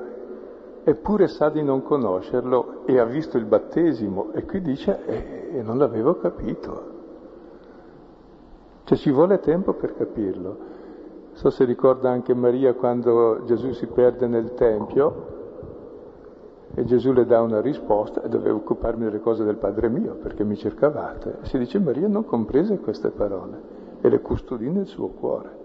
[SPEAKER 2] eppure sa di non conoscerlo e ha visto il battesimo e qui dice e eh, non l'avevo capito. Cioè ci vuole tempo per capirlo. So se ricorda anche Maria quando Gesù si perde nel Tempio e Gesù le dà una risposta e dovevo occuparmi delle cose del Padre mio perché mi cercavate. E si dice Maria non comprese queste parole e le custodì nel suo cuore.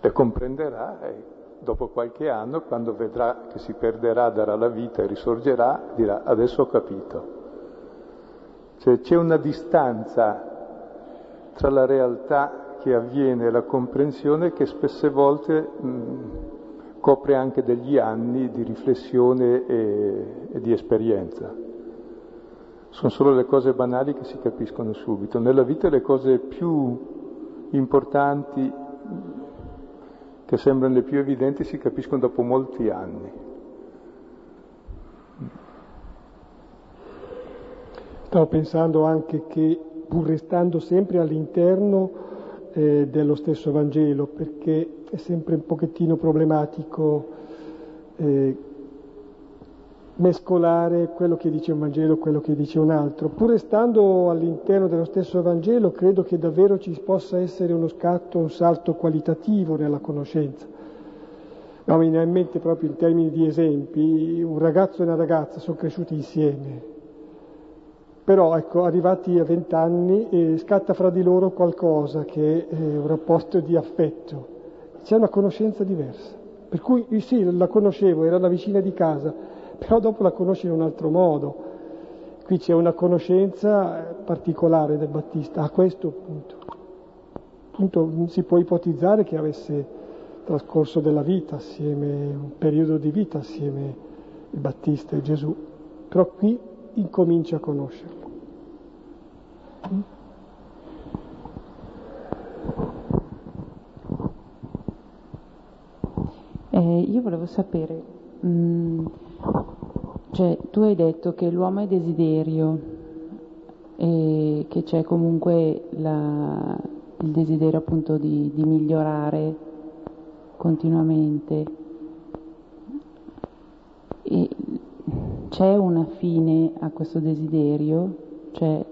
[SPEAKER 2] Le comprenderà e dopo qualche anno, quando vedrà che si perderà, darà la vita e risorgerà, dirà adesso ho capito. Cioè c'è una distanza tra la realtà che avviene e la comprensione che spesse volte mh, copre anche degli anni di riflessione e, e di esperienza. Sono solo le cose banali che si capiscono subito. Nella vita le cose più importanti che sembrano le più evidenti si capiscono dopo molti anni.
[SPEAKER 1] Stavo pensando anche che pur restando sempre all'interno eh, dello stesso Vangelo, perché è sempre un pochettino problematico eh, mescolare quello che dice un Vangelo e quello che dice un altro. Pur restando all'interno dello stesso Vangelo, credo che davvero ci possa essere uno scatto, un salto qualitativo nella conoscenza. No, mi viene in mente proprio in termini di esempi, un ragazzo e una ragazza sono cresciuti insieme, però ecco, arrivati a vent'anni eh, scatta fra di loro qualcosa che è un rapporto di affetto, c'è una conoscenza diversa. Per cui sì, la conoscevo, era la vicina di casa, però dopo la conosci in un altro modo. Qui c'è una conoscenza particolare del Battista a questo punto. Appunto si può ipotizzare che avesse trascorso della vita assieme, un periodo di vita assieme il Battista e Gesù, però qui incomincia a conoscerlo.
[SPEAKER 4] Eh, io volevo sapere, mh, mm, cioè, tu hai detto che l'uomo è desiderio e che c'è comunque la, il desiderio appunto di, di, migliorare continuamente. E c'è una fine a questo desiderio? Cioè,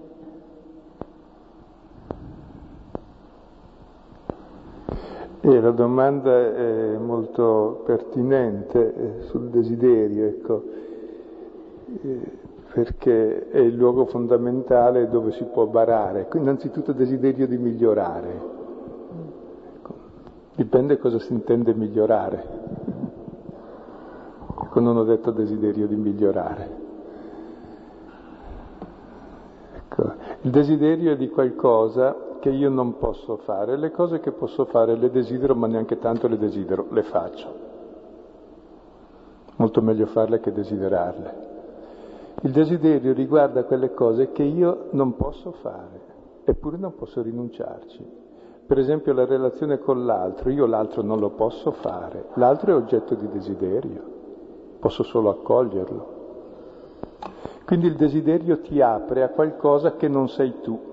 [SPEAKER 2] E la domanda è molto pertinente eh, sul desiderio, ecco, eh, perché è il luogo fondamentale dove si può barare. Innanzitutto desiderio di migliorare. Ecco, dipende cosa si intende migliorare. Ecco, non ho detto desiderio di migliorare. Ecco, il desiderio è di qualcosa che io non posso fare, le cose che posso fare le desidero, ma neanche tanto le desidero, le faccio. Molto meglio farle che desiderarle. Il desiderio riguarda quelle cose che io non posso fare, eppure non posso rinunciarci. Per esempio la relazione con l'altro, io l'altro non lo posso fare, l'altro è oggetto di desiderio, posso solo accoglierlo. Quindi il desiderio ti apre a qualcosa che non sei tu.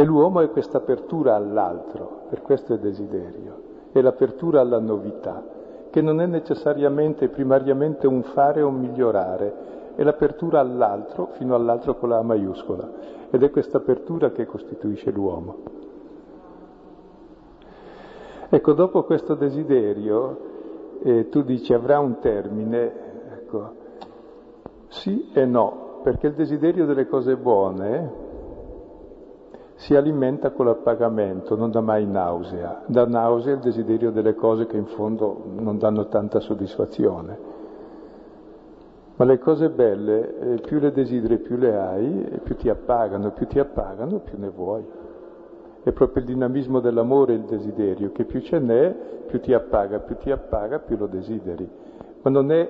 [SPEAKER 2] E l'uomo è questa apertura all'altro, per questo è desiderio, è l'apertura alla novità, che non è necessariamente, primariamente un fare o un migliorare, è l'apertura all'altro, fino all'altro con la maiuscola, ed è questa apertura che costituisce l'uomo. Ecco, dopo questo desiderio, eh, tu dici avrà un termine, ecco, sì e no, perché il desiderio delle cose buone si alimenta con l'appagamento, non dà mai nausea. Dà nausea il desiderio delle cose che in fondo non danno tanta soddisfazione. Ma le cose belle, eh, più le desideri, più le hai, più ti appagano, più ti appagano, più ne vuoi. È proprio il dinamismo dell'amore il desiderio, che più ce n'è, più ti appaga, più ti appaga, più lo desideri. Ma non è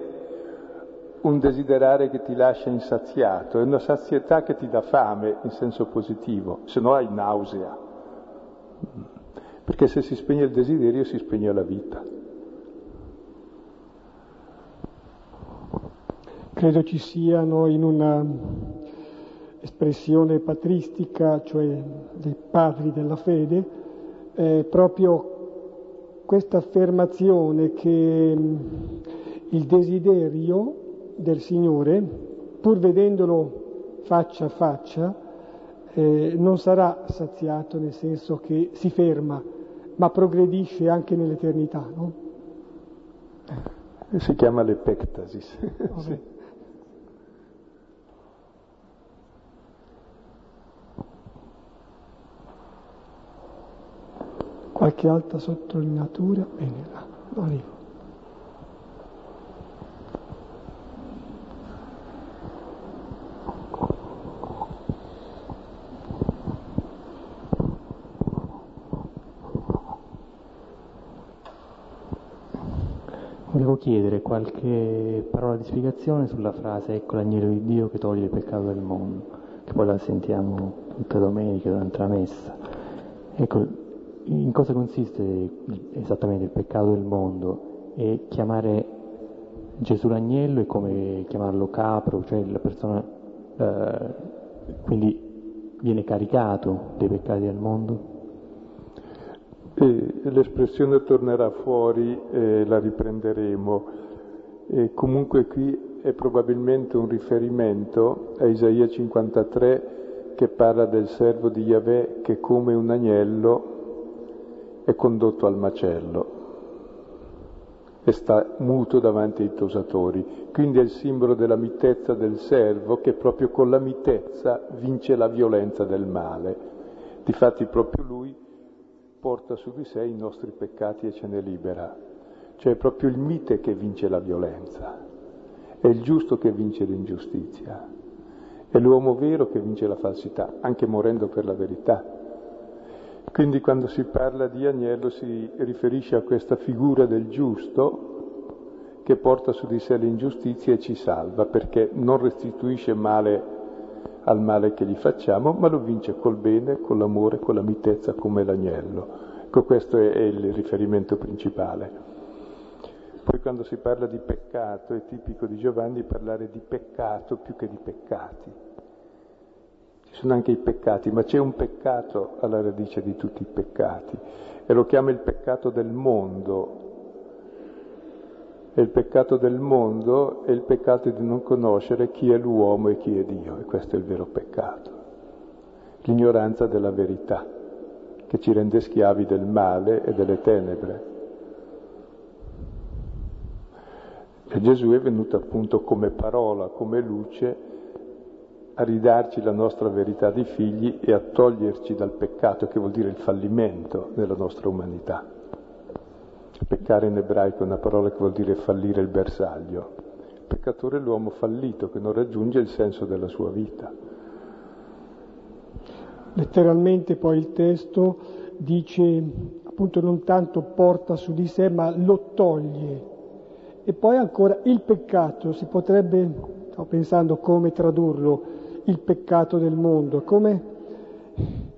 [SPEAKER 2] un desiderare che ti lascia insaziato, è una sazietà che ti dà fame in senso positivo, se no hai nausea. Perché se si spegne il desiderio si spegne la vita.
[SPEAKER 1] Credo ci siano in una espressione patristica, cioè dei padri della fede, eh, proprio questa affermazione che il desiderio del Signore, pur vedendolo faccia a faccia, eh, non sarà saziato nel senso che si ferma, ma progredisce anche nell'eternità. No?
[SPEAKER 2] Si chiama l'epectasis. *laughs* sì.
[SPEAKER 1] Qualche altra sottolineatura? Bene, là, arrivo.
[SPEAKER 5] Volevo chiedere qualche parola di spiegazione sulla frase ecco l'agnello di Dio che toglie il peccato del mondo, che poi la sentiamo tutte le domeniche durante la messa. Ecco, in cosa consiste esattamente il peccato del mondo? E chiamare Gesù l'agnello è come chiamarlo capro, cioè la persona eh, quindi viene caricato dei peccati del mondo?
[SPEAKER 2] E l'espressione tornerà fuori e la riprenderemo. E comunque qui è probabilmente un riferimento a Isaia 53 che parla del servo di Yahweh che come un agnello è condotto al macello e sta muto davanti ai tosatori. Quindi è il simbolo della mitezza del servo che proprio con la mitezza vince la violenza del male. Difatti proprio lui porta su di sé i nostri peccati e ce ne libera. Cioè è proprio il mite che vince la violenza, è il giusto che vince l'ingiustizia, è l'uomo vero che vince la falsità, anche morendo per la verità. Quindi quando si parla di agnello si riferisce a questa figura del giusto che porta su di sé l'ingiustizia e ci salva, perché non restituisce male al male che gli facciamo, ma lo vince col bene, con l'amore, con la mitezza come l'agnello. Ecco, questo è, è il riferimento principale. Poi quando si parla di peccato è tipico di Giovanni parlare di peccato più che di peccati. Ci sono anche i peccati, ma c'è un peccato alla radice di tutti i peccati e lo chiama il peccato del mondo, e il peccato del mondo è il peccato di non conoscere chi è l'uomo e chi è Dio, e questo è il vero peccato, l'ignoranza della verità. che ci rende schiavi del male e delle tenebre. E Gesù è venuto appunto come parola, come luce, a ridarci la nostra verità di figli e a toglierci dal peccato, che vuol dire il fallimento della nostra umanità. Peccare in ebraico è una parola che vuol dire fallire il bersaglio. Il peccatore è l'uomo fallito che non raggiunge il senso della sua vita.
[SPEAKER 1] Letteralmente poi il testo dice appunto non tanto porta su di sé ma lo toglie. E poi ancora il peccato, si potrebbe, sto pensando come tradurlo, il peccato del mondo, come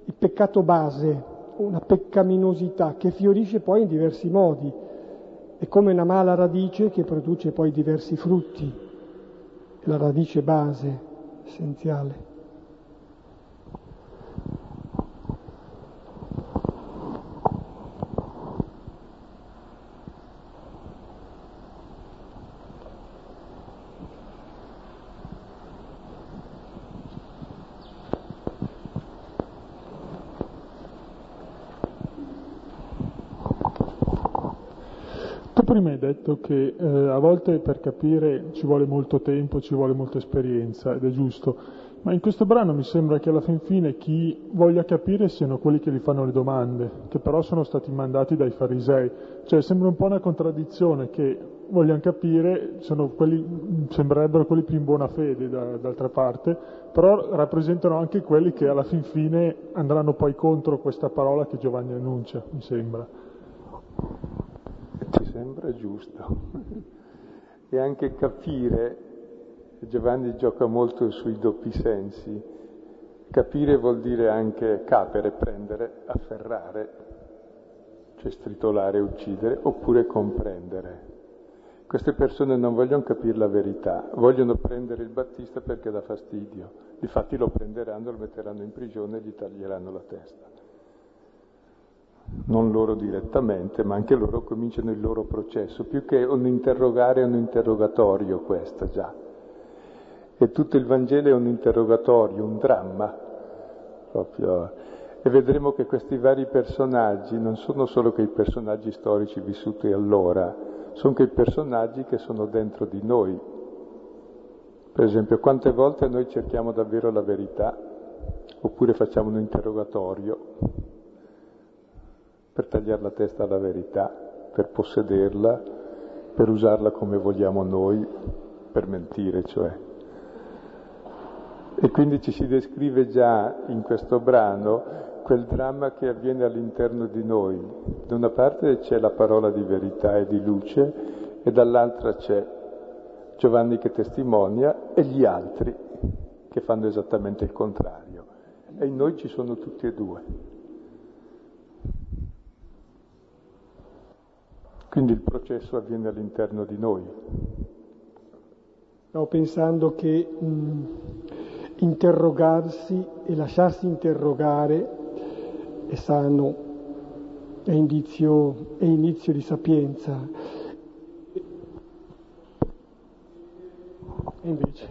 [SPEAKER 1] il peccato base, una peccaminosità che fiorisce poi in diversi modi, è come una mala radice che produce poi diversi frutti, la radice base, essenziale.
[SPEAKER 6] prima hai detto che eh, a volte per capire ci vuole molto tempo, ci vuole molta esperienza ed è giusto, ma in questo brano mi sembra che alla fin fine chi voglia capire siano quelli che gli fanno le domande, che però sono stati mandati dai farisei. Cioè sembra un po' una contraddizione che vogliano capire, quelli, sembrerebbero quelli più in buona fede da, d'altra parte, però rappresentano anche quelli che alla fin fine andranno poi contro questa parola che Giovanni annuncia, mi sembra
[SPEAKER 2] sembra giusto. *laughs* e anche capire, Giovanni gioca molto sui doppi sensi, capire vuol dire anche capere, prendere, afferrare, cioè stritolare, uccidere, oppure comprendere. Queste persone non vogliono capire la verità, vogliono prendere il Battista perché dà fastidio. Difatti lo prenderanno, lo metteranno in prigione e gli taglieranno la testa non loro direttamente, ma anche loro cominciano il loro processo, più che un interrogare è un interrogatorio questo già. E tutto il Vangelo è un interrogatorio, un dramma, proprio. E vedremo che questi vari personaggi non sono solo quei personaggi storici vissuti allora, sono quei personaggi che sono dentro di noi. Per esempio, quante volte noi cerchiamo davvero la verità, oppure facciamo un interrogatorio, per tagliare la testa alla verità, per possederla, per usarla come vogliamo noi, per mentire, cioè. E quindi ci si descrive già in questo brano quel dramma che avviene all'interno di noi. Da una parte c'è la parola di verità e di luce e dall'altra c'è Giovanni che testimonia e gli altri che fanno esattamente il contrario. E in noi ci sono tutti e due. Quindi il processo avviene all'interno di noi.
[SPEAKER 1] Stavo pensando che mh, interrogarsi e lasciarsi interrogare è sano, è indizio, è inizio di sapienza. E invece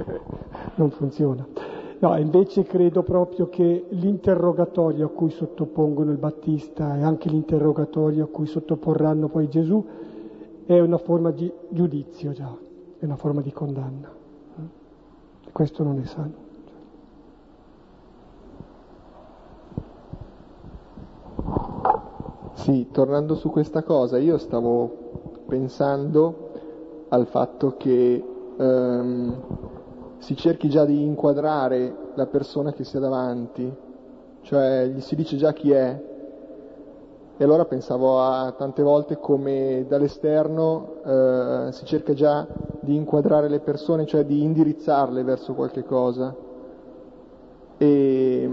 [SPEAKER 1] *laughs* non funziona. No, invece credo proprio che l'interrogatorio a cui sottopongono il Battista e anche l'interrogatorio a cui sottoporranno poi Gesù è una forma di giudizio già, è una forma di condanna. E questo non è sano.
[SPEAKER 7] Sì, tornando su questa cosa, io stavo pensando al fatto che um, si cerchi già di inquadrare la persona che si ha davanti, cioè gli si dice già chi è. E allora pensavo a tante volte come dall'esterno eh, si cerca già di inquadrare le persone, cioè di indirizzarle verso qualche cosa. E,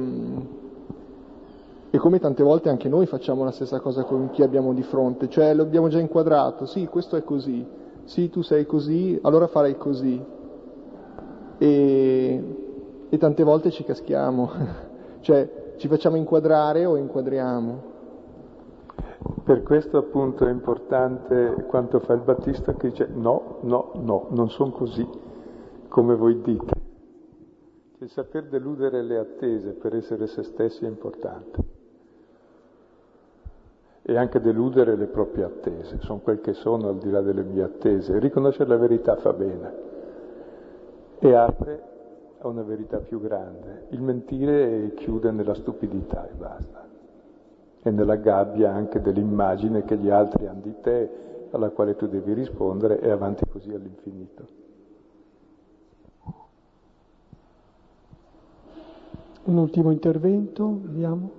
[SPEAKER 7] e come tante volte anche noi facciamo la stessa cosa con chi abbiamo di fronte, cioè lo abbiamo già inquadrato, sì, questo è così, sì, tu sei così, allora farai così e, e tante volte ci caschiamo, *laughs* cioè ci facciamo inquadrare o inquadriamo.
[SPEAKER 2] Per questo appunto è importante quanto fa il Battista che dice no, no, no, non sono così come voi dite. Il saper deludere le attese per essere se stessi è importante. e anche deludere le proprie attese, sono quel che sono al di là delle mie attese. Riconoscere la verità fa bene e apre a una verità più grande. Il mentire chiude nella stupidità e basta, e nella gabbia anche dell'immagine che gli altri hanno di te, alla quale tu devi rispondere, e avanti così all'infinito.
[SPEAKER 1] Un ultimo intervento, vediamo.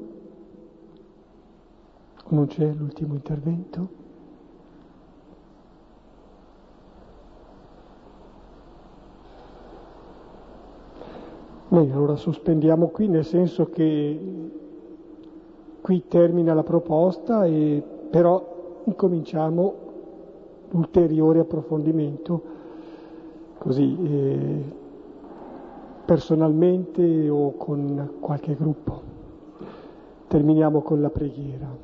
[SPEAKER 1] Non c'è l'ultimo intervento? Bene, allora sospendiamo qui, nel senso che qui termina la proposta, e, però incominciamo l'ulteriore approfondimento, così. Eh, personalmente o con qualche gruppo. Terminiamo con la preghiera.